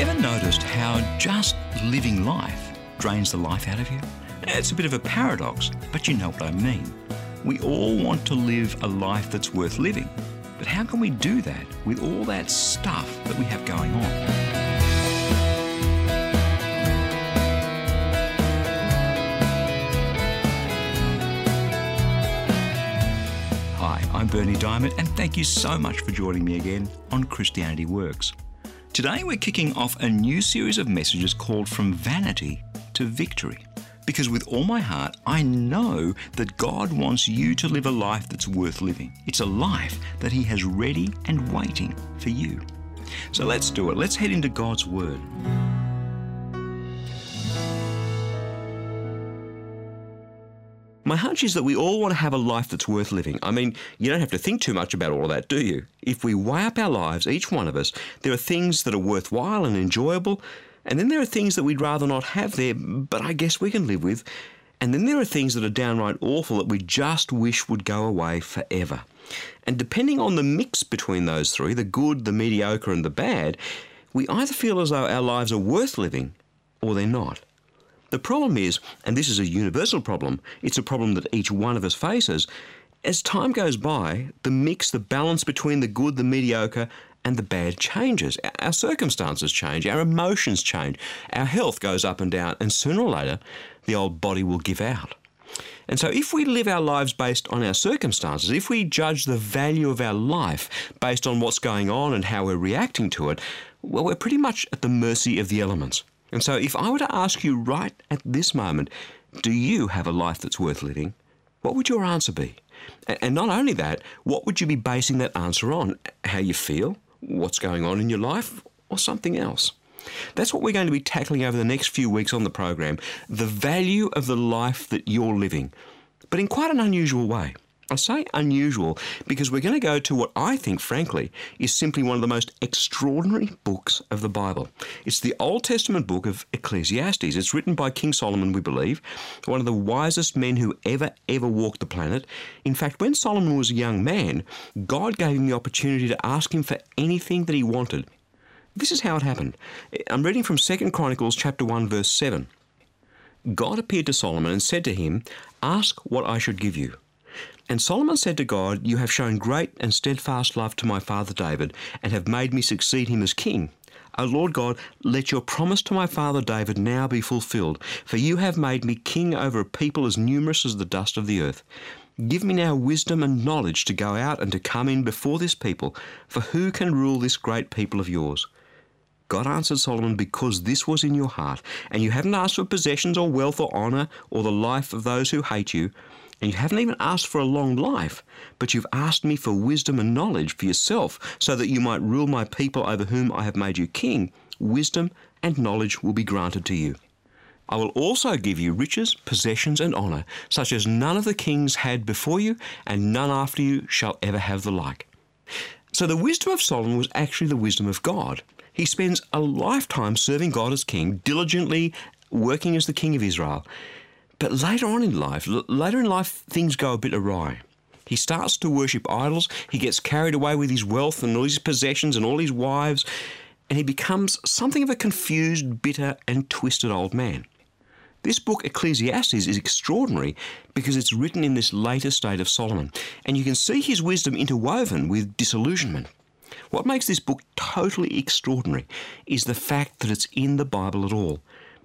ever noticed how just living life drains the life out of you? It's a bit of a paradox, but you know what I mean. We all want to live a life that's worth living, but how can we do that with all that stuff that we have going on? Hi, I'm Bernie Dimsey, and thank you so much for joining me again on Christianity Works. Today, we're kicking off a new series of messages called From Vanity to Victory. Because with all my heart, I know that God wants you to live a life that's worth living. It's a life that He has ready and waiting for you. So let's do it. Let's head into God's Word. My hunch is that we all want to have a life that's worth living. I mean, you don't have to think too much about all of that, do you? If we weigh up our lives, each one of us, there are things that are worthwhile and enjoyable, and then there are things that we'd rather not have there, but I guess we can live with. And then there are things that are downright awful that we just wish would go away forever. And depending on the mix between those three, the good, the mediocre, and the bad, we either feel as though our lives are worth living or they're not. The problem is, and this is a universal problem, it's a problem that each one of us faces. As time goes by, the mix, the balance between the good, the mediocre, and the bad changes. Our circumstances change, our emotions change, our health goes up and down, and sooner or later, the old body will give out. And so, if we live our lives based on our circumstances, if we judge the value of our life based on what's going on and how we're reacting to it, well, we're pretty much at the mercy of the elements. And so, if I were to ask you right at this moment, do you have a life that's worth living? What would your answer be? And not only that, what would you be basing that answer on? How you feel? What's going on in your life? Or something else? That's what we're going to be tackling over the next few weeks on the program the value of the life that you're living, but in quite an unusual way. I say unusual because we're going to go to what I think, frankly, is simply one of the most extraordinary books of the Bible. It's the Old Testament book of Ecclesiastes. It's written by King Solomon, we believe, one of the wisest men who ever, ever walked the planet. In fact, when Solomon was a young man, God gave him the opportunity to ask him for anything that he wanted. This is how it happened. I'm reading from 2 Chronicles chapter 1 verse 7. God appeared to Solomon and said to him, "Ask what I should give you." And Solomon said to God, You have shown great and steadfast love to my father David, and have made me succeed him as king. O Lord God, let your promise to my father David now be fulfilled, for you have made me king over a people as numerous as the dust of the earth. Give me now wisdom and knowledge to go out and to come in before this people, for who can rule this great people of yours? God answered Solomon, Because this was in your heart, and you haven't asked for possessions or wealth or honor or the life of those who hate you, and you haven't even asked for a long life, but you've asked me for wisdom and knowledge for yourself, so that you might rule my people over whom I have made you king. Wisdom and knowledge will be granted to you. I will also give you riches, possessions, and honour, such as none of the kings had before you, and none after you shall ever have the like. So the wisdom of Solomon was actually the wisdom of God. He spends a lifetime serving God as king, diligently working as the king of Israel. But later on in life, later in life, things go a bit awry. He starts to worship idols. He gets carried away with his wealth and all his possessions and all his wives, and he becomes something of a confused, bitter, and twisted old man. This book, Ecclesiastes, is extraordinary because it's written in this later state of Solomon, and you can see his wisdom interwoven with disillusionment. What makes this book totally extraordinary is the fact that it's in the Bible at all.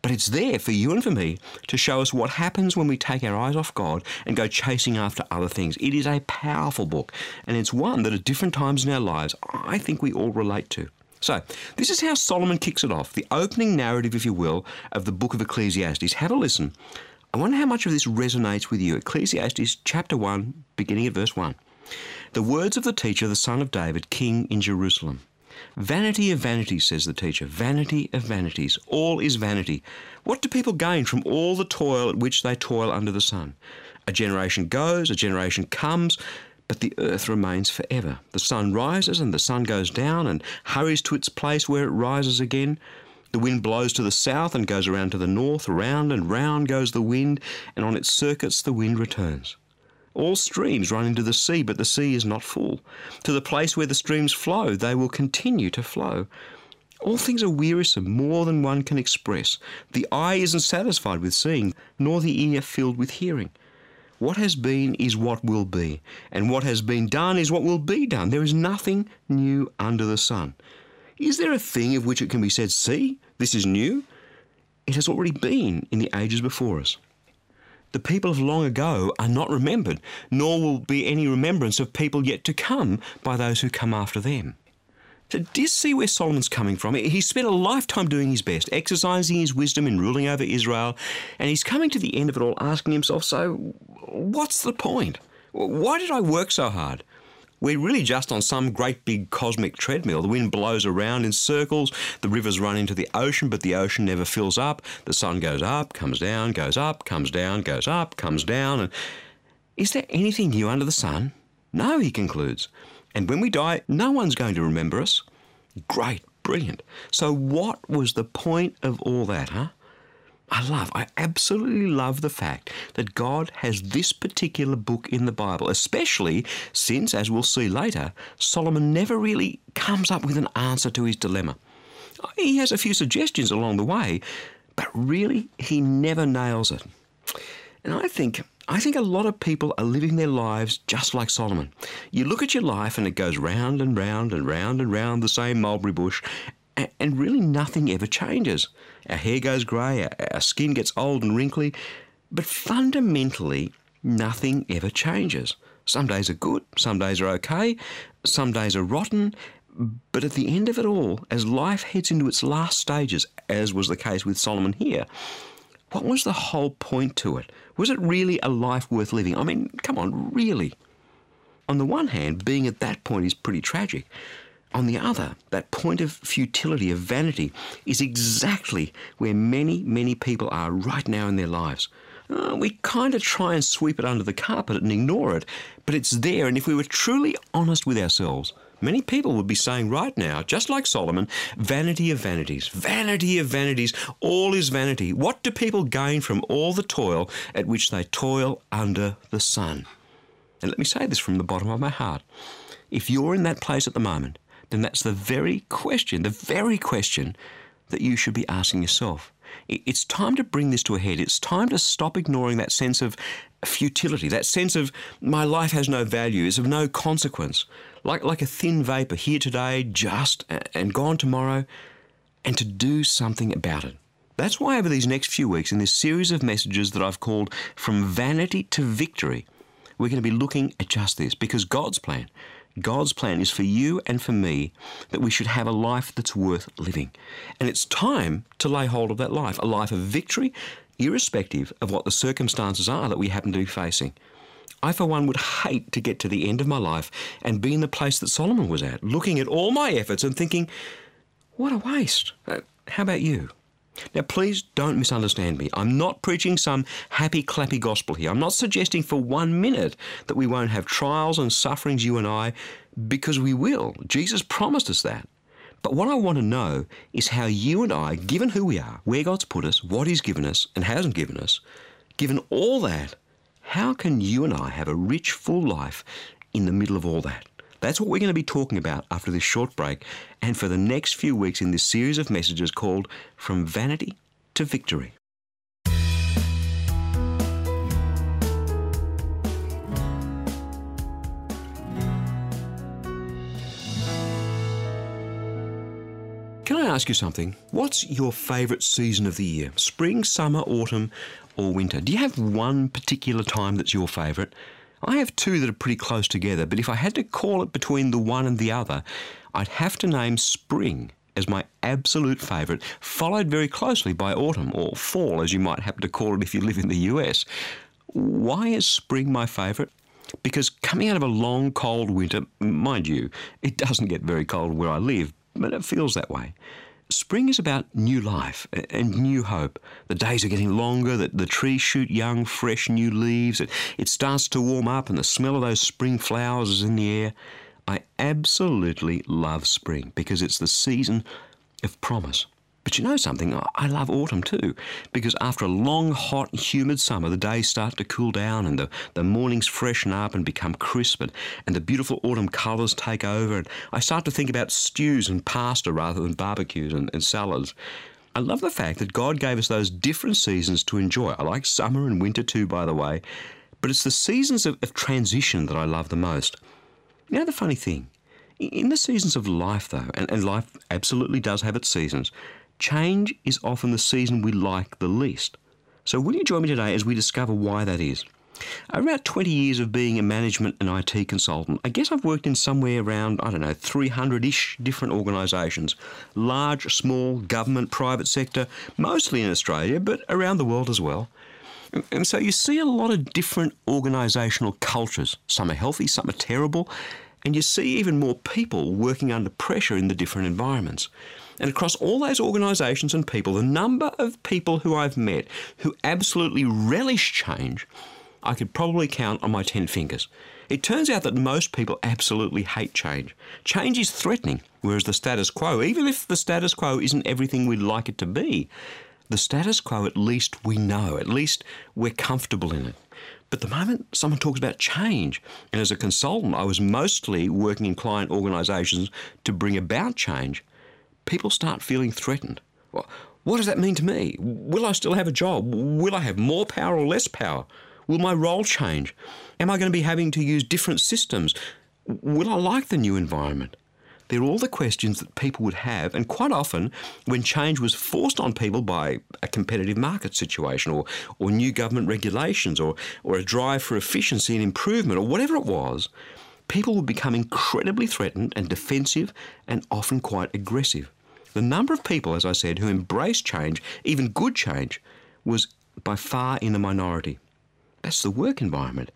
But it's there for you and for me to show us what happens when we take our eyes off God and go chasing after other things. It is a powerful book, and it's one that at different times in our lives I think we all relate to. So, this is how Solomon kicks it off, the opening narrative, if you will, of the book of Ecclesiastes. Have a listen. I wonder how much of this resonates with you. Ecclesiastes chapter 1, beginning at verse 1. The words of the teacher, the son of David, king in Jerusalem. Vanity of vanities, says the teacher. Vanity of vanities. All is vanity. What do people gain from all the toil at which they toil under the sun? A generation goes, a generation comes, but the earth remains forever. The sun rises and the sun goes down and hurries to its place where it rises again. The wind blows to the south and goes around to the north. Round and round goes the wind, and on its circuits the wind returns. All streams run into the sea, but the sea is not full. To the place where the streams flow, they will continue to flow. All things are wearisome, more than one can express. The eye isn't satisfied with seeing, nor the ear filled with hearing. What has been is what will be, and what has been done is what will be done. There is nothing new under the sun. Is there a thing of which it can be said, See, this is new? It has already been in the ages before us. The people of long ago are not remembered, nor will be any remembrance of people yet to come by those who come after them. So do you see where Solomon's coming from? He spent a lifetime doing his best, exercising his wisdom in ruling over Israel, and he's coming to the end of it all asking himself, so what's the point? Why did I work so hard? We're really just on some great big cosmic treadmill. The wind blows around in circles, the rivers run into the ocean, but the ocean never fills up. The sun goes up, comes down, goes up, comes down, goes up, comes down. And is there anything new under the sun? No, he concludes. And when we die, no one's going to remember us. Great, brilliant. So, what was the point of all that, huh? I love, I absolutely love the fact that God has this particular book in the Bible, especially since, as we'll see later, Solomon never really comes up with an answer to his dilemma. He has a few suggestions along the way, but really he never nails it. And I think I think a lot of people are living their lives just like Solomon. You look at your life and it goes round and round and round and round the same mulberry bush, and really nothing ever changes. Our hair goes grey, our skin gets old and wrinkly, but fundamentally, nothing ever changes. Some days are good, some days are okay, some days are rotten, but at the end of it all, as life heads into its last stages, as was the case with Solomon here, what was the whole point to it? Was it really a life worth living? I mean, come on, really? On the one hand, being at that point is pretty tragic. On the other, that point of futility, of vanity, is exactly where many, many people are right now in their lives. Uh, we kind of try and sweep it under the carpet and ignore it, but it's there, and if we were truly honest with ourselves, many people would be saying right now, just like Solomon, vanity of vanities, vanity of vanities, all is vanity. What do people gain from all the toil at which they toil under the sun? And let me say this from the bottom of my heart. If you're in that place at the moment, then that's the very question, the very question that you should be asking yourself. It's time to bring this to a head. It's time to stop ignoring that sense of futility, that sense of my life has no value, is of no consequence, like, like a thin vapour here today, just and gone tomorrow, and to do something about it. That's why, over these next few weeks, in this series of messages that I've called From Vanity to Victory, we're going to be looking at just this because God's plan God's plan is for you and for me that we should have a life that's worth living. And it's time to lay hold of that life, a life of victory, irrespective of what the circumstances are that we happen to be facing. I, for one, would hate to get to the end of my life and be in the place that Solomon was at, looking at all my efforts and thinking, what a waste. Uh, how about you? Now, please don't misunderstand me. I'm not preaching some happy clappy gospel here. I'm not suggesting for one minute that we won't have trials and sufferings, you and I, because we will. Jesus promised us that. But what I want to know is how you and I, given who we are, where God's put us, what He's given us and hasn't given us, given all that, how can you and I have a rich, full life in the middle of all that? That's what we're going to be talking about after this short break and for the next few weeks in this series of messages called From Vanity to Victory. Can I ask you something? What's your favourite season of the year? Spring, summer, autumn, or winter? Do you have one particular time that's your favourite? I have two that are pretty close together, but if I had to call it between the one and the other, I'd have to name spring as my absolute favourite, followed very closely by autumn, or fall as you might happen to call it if you live in the US. Why is spring my favourite? Because coming out of a long, cold winter, mind you, it doesn't get very cold where I live, but it feels that way. Spring is about new life and new hope. The days are getting longer, the, the trees shoot young, fresh new leaves, it, it starts to warm up, and the smell of those spring flowers is in the air. I absolutely love spring because it's the season of promise. But you know something? I love autumn too, because after a long, hot, humid summer, the days start to cool down and the, the mornings freshen up and become crisp, and, and the beautiful autumn colours take over. And I start to think about stews and pasta rather than barbecues and, and salads. I love the fact that God gave us those different seasons to enjoy. I like summer and winter too, by the way, but it's the seasons of, of transition that I love the most. You know, the funny thing, in the seasons of life, though, and, and life absolutely does have its seasons, change is often the season we like the least. So, will you join me today as we discover why that is? Over about 20 years of being a management and IT consultant, I guess I've worked in somewhere around, I don't know, 300 ish different organisations large, small, government, private sector, mostly in Australia, but around the world as well. And so you see a lot of different organisational cultures. Some are healthy, some are terrible, and you see even more people working under pressure in the different environments. And across all those organisations and people, the number of people who I've met who absolutely relish change, I could probably count on my 10 fingers. It turns out that most people absolutely hate change. Change is threatening, whereas the status quo, even if the status quo isn't everything we'd like it to be, the status quo at least we know, at least we're comfortable in it. But the moment someone talks about change, and as a consultant, I was mostly working in client organisations to bring about change, people start feeling threatened. Well, what does that mean to me? Will I still have a job? Will I have more power or less power? Will my role change? Am I going to be having to use different systems? Will I like the new environment? They're all the questions that people would have, and quite often, when change was forced on people by a competitive market situation or, or new government regulations or, or a drive for efficiency and improvement or whatever it was, people would become incredibly threatened and defensive and often quite aggressive. The number of people, as I said, who embraced change, even good change, was by far in the minority. That's the work environment.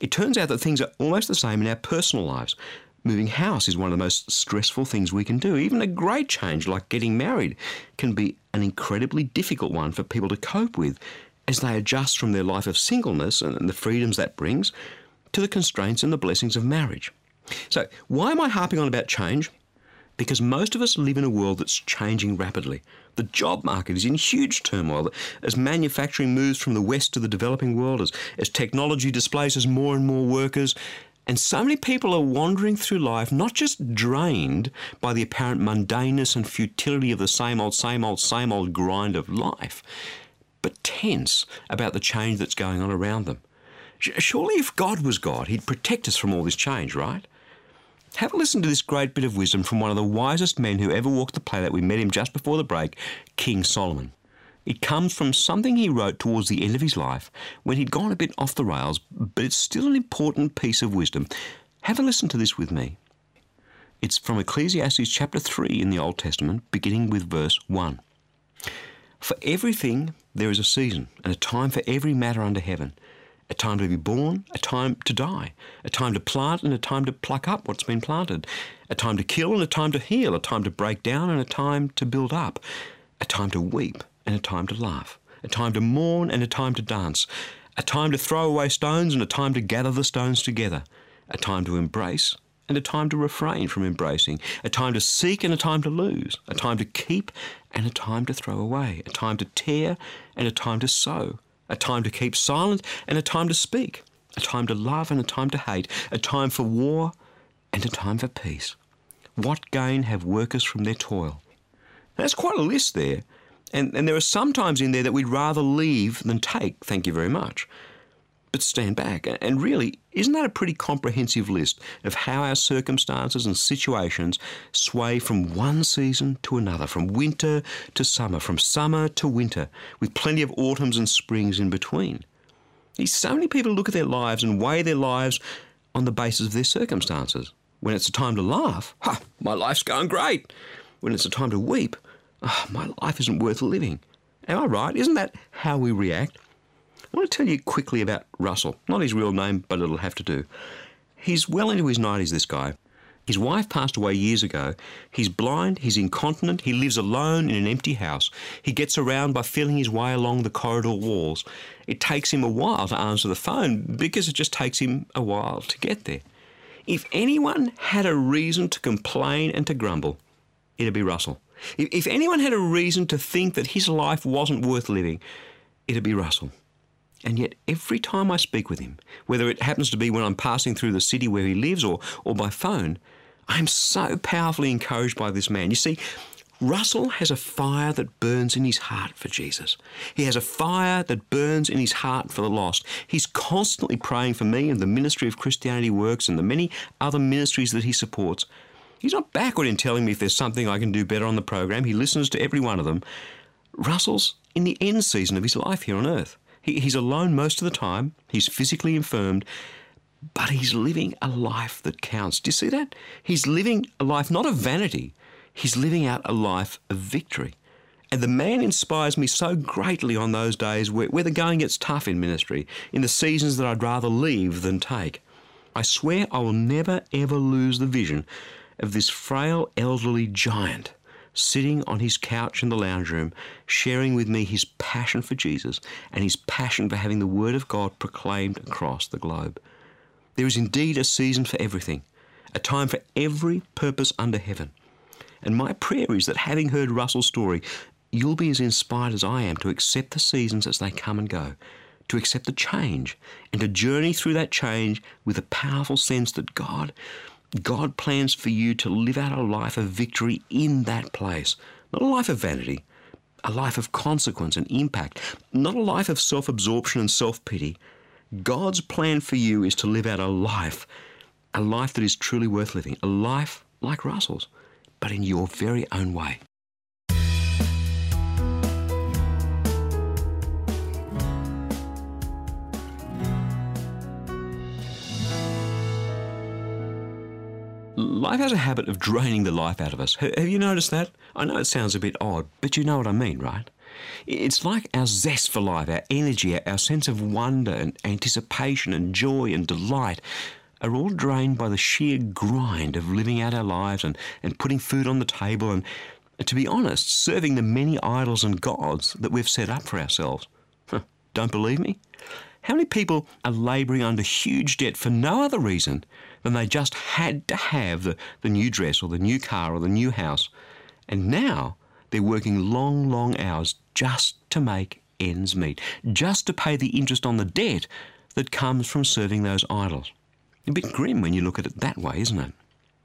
It turns out that things are almost the same in our personal lives. Moving house is one of the most stressful things we can do. Even a great change like getting married can be an incredibly difficult one for people to cope with as they adjust from their life of singleness and the freedoms that brings to the constraints and the blessings of marriage. So, why am I harping on about change? Because most of us live in a world that's changing rapidly. The job market is in huge turmoil as manufacturing moves from the West to the developing world, as, as technology displaces more and more workers, and so many people are wandering through life not just drained by the apparent mundaneness and futility of the same old, same old, same old grind of life, but tense about the change that's going on around them. Surely, if God was God, He'd protect us from all this change, right? Have a listen to this great bit of wisdom from one of the wisest men who ever walked the planet. We met him just before the break, King Solomon. It comes from something he wrote towards the end of his life when he'd gone a bit off the rails, but it's still an important piece of wisdom. Have a listen to this with me. It's from Ecclesiastes chapter 3 in the Old Testament, beginning with verse 1. For everything there is a season, and a time for every matter under heaven a time to be born, a time to die, a time to plant and a time to pluck up what's been planted, a time to kill and a time to heal, a time to break down and a time to build up, a time to weep and a time to laugh, a time to mourn and a time to dance, a time to throw away stones and a time to gather the stones together, a time to embrace and a time to refrain from embracing, a time to seek and a time to lose, a time to keep and a time to throw away, a time to tear and a time to sow, a time to keep silent and a time to speak, a time to love and a time to hate, a time for war and a time for peace. What gain have workers from their toil? That's quite a list there. And, and there are some times in there that we'd rather leave than take, thank you very much. But stand back. And really, isn't that a pretty comprehensive list of how our circumstances and situations sway from one season to another, from winter to summer, from summer to winter, with plenty of autumns and springs in between? So many people look at their lives and weigh their lives on the basis of their circumstances. When it's a time to laugh, ha, my life's going great. When it's a time to weep, oh, my life isn't worth living. Am I right? Isn't that how we react? I want to tell you quickly about Russell. Not his real name, but it'll have to do. He's well into his 90s, this guy. His wife passed away years ago. He's blind, he's incontinent, he lives alone in an empty house. He gets around by feeling his way along the corridor walls. It takes him a while to answer the phone because it just takes him a while to get there. If anyone had a reason to complain and to grumble, it'd be Russell. If, anyone had a reason to think that his life wasn't worth living, it'd be Russell. And yet, every time I speak with him, whether it happens to be when I'm passing through the city where he lives or, or by phone, I'm so powerfully encouraged by this man. You see, Russell has a fire that burns in his heart for Jesus. He has a fire that burns in his heart for the lost. He's constantly praying for me and the ministry of Christianity Works and the many other ministries that he supports. He's not backward in telling me if there's something I can do better on the program. He listens to every one of them. Russell's in the end season of his life here on earth. He, he's alone most of the time, he's physically infirmed, but he's living a life that counts. Do you see that? He's living a life not of vanity, he's living out a life of victory. And the man inspires me so greatly on those days where, where the going gets tough in ministry, in the seasons that I'd rather leave than take. I swear I will never ever lose the vision of this frail elderly giant sitting on his couch in the lounge room, sharing with me his passion for Jesus and his passion for having the Word of God proclaimed across the globe. There is indeed a season for everything, a time for every purpose under heaven. And my prayer is that having heard Russell's story, you'll be as inspired as I am to accept the seasons as they come and go, to accept the change, and to journey through that change with a powerful sense that God, God plans for you to live out a life of victory in that place, not a life of vanity, a life of consequence and impact, not a life of self absorption and self pity. God's plan for you is to live out a life, a life that is truly worth living, a life like Russell's but in your very own way. Life has a habit of draining the life out of us. Have you noticed that? I know it sounds a bit odd, but you know what I mean, right? It's like our zest for life, our energy, our sense of wonder and anticipation and joy and delight are all drained by the sheer grind of living out our lives and, and putting food on the table and, to be honest, serving the many idols and gods that we've set up for ourselves. Don't believe me? How many people are labouring under huge debt for no other reason than they just had to have the, the new dress or the new car or the new house? And now they're working long, long hours just to make ends meet, just to pay the interest on the debt that comes from serving those idols. A bit grim when you look at it that way, isn't it?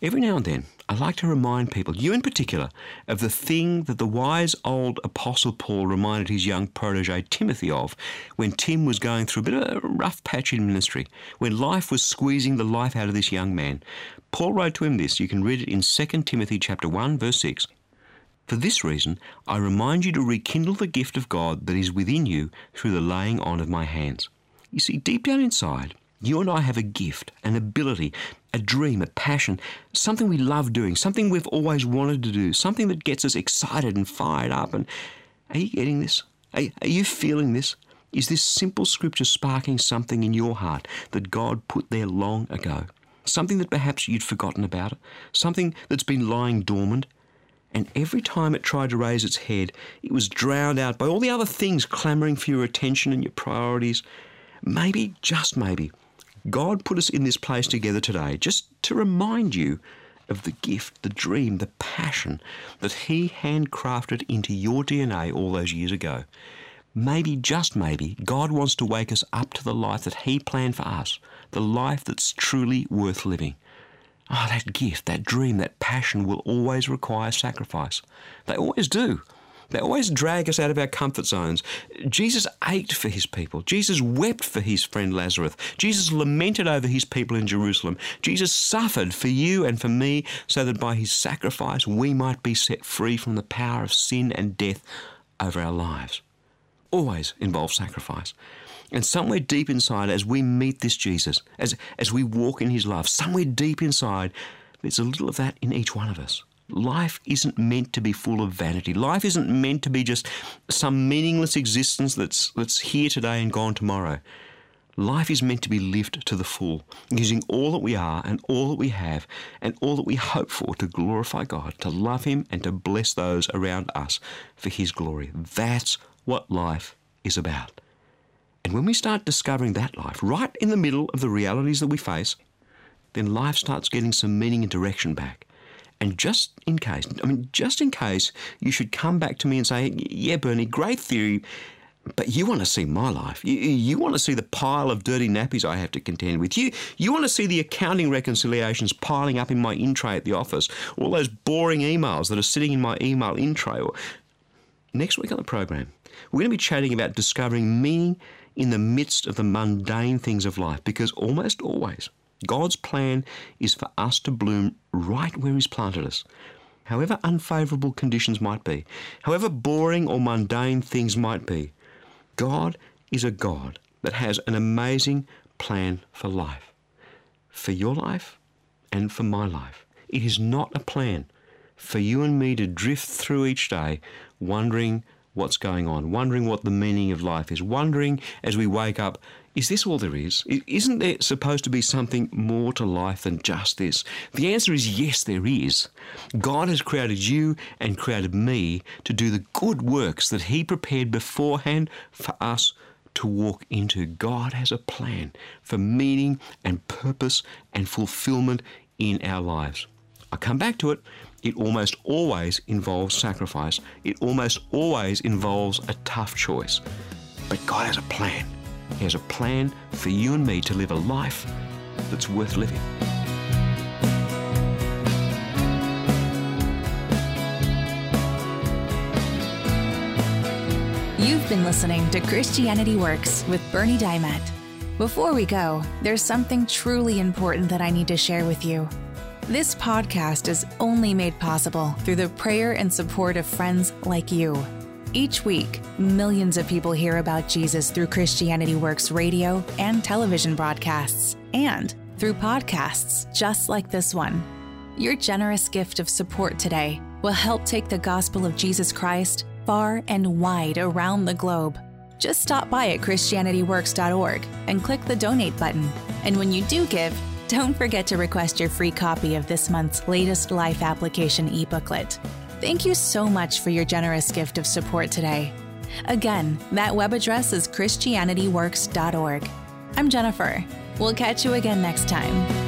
Every now and then, I like to remind people, you in particular, of the thing that the wise old Apostle Paul reminded his young protege Timothy of when Tim was going through a bit of a rough patch in ministry, when life was squeezing the life out of this young man. Paul wrote to him this. You can read it in 2 Timothy chapter 1, verse 6. For this reason, I remind you to rekindle the gift of God that is within you through the laying on of my hands. You see, deep down inside, you and I have a gift, an ability, a dream, a passion, something we love doing, something we've always wanted to do, something that gets us excited and fired up. And are you getting this? Are, are you feeling this? Is this simple scripture sparking something in your heart that God put there long ago? Something that perhaps you'd forgotten about, something that's been lying dormant. And every time it tried to raise its head, it was drowned out by all the other things clamouring for your attention and your priorities. Maybe, just maybe, God put us in this place together today just to remind you of the gift, the dream, the passion that He handcrafted into your DNA all those years ago. Maybe, just maybe, God wants to wake us up to the life that He planned for us, the life that's truly worth living. Ah, oh, that gift, that dream, that passion will always require sacrifice. They always do. They always drag us out of our comfort zones. Jesus ached for his people. Jesus wept for his friend Lazarus. Jesus lamented over his people in Jerusalem. Jesus suffered for you and for me so that by his sacrifice we might be set free from the power of sin and death over our lives. Always involves sacrifice. And somewhere deep inside, as we meet this Jesus, as, as we walk in his love, somewhere deep inside, there's a little of that in each one of us. Life isn't meant to be full of vanity. Life isn't meant to be just some meaningless existence that's, that's here today and gone tomorrow. Life is meant to be lived to the full, using all that we are and all that we have and all that we hope for to glorify God, to love Him, and to bless those around us for His glory. That's what life is about. And when we start discovering that life right in the middle of the realities that we face, then life starts getting some meaning and direction back And just in case, I mean, just in case you should come back to me and say, yeah, Bernie, great theory, but you want to see my life. You, you want to see the pile of dirty nappies I have to contend with. You, you want to see the accounting reconciliations piling up in my in tray at the office, all those boring emails that are sitting in my email in tray. Next week on the program, we're going to be chatting about discovering meaning in the midst of the mundane things of life because almost always God's plan is for us to bloom right where He's planted us. However unfavourable conditions might be, however boring or mundane things might be, God is a God that has an amazing plan for life. For your life and for my life. It is not a plan for you and me to drift through each day wondering what's going on, wondering what the meaning of life is, wondering as we wake up, is this all there is? Isn't there supposed to be something more to life than just this? The answer is yes, there is. God has created you and created me to do the good works that He prepared beforehand for us to walk into. God has a plan for meaning and purpose and fulfillment in our lives. I'll come back to it. It almost always involves sacrifice. It almost always involves a tough choice. But God has a plan. He has a plan for you and me to live a life that's worth living. You've been listening to Christianity Works with Bernie Dimsey. Before we go, there's something truly important that I need to share with you. This podcast is only made possible through the prayer and support of friends like you. Each week, millions of people hear about Jesus through Christianity Works radio and television broadcasts, and through podcasts just like this one. Your generous gift of support today will help take the gospel of Jesus Christ far and wide around the globe. Just stop by at ChristianityWorks.org and click the donate button. And when you do give, don't forget to request your free copy of this month's latest Life Application e booklet. Thank you so much for your generous gift of support today. Again, that web address is ChristianityWorks.org. I'm Jennifer. We'll catch you again next time.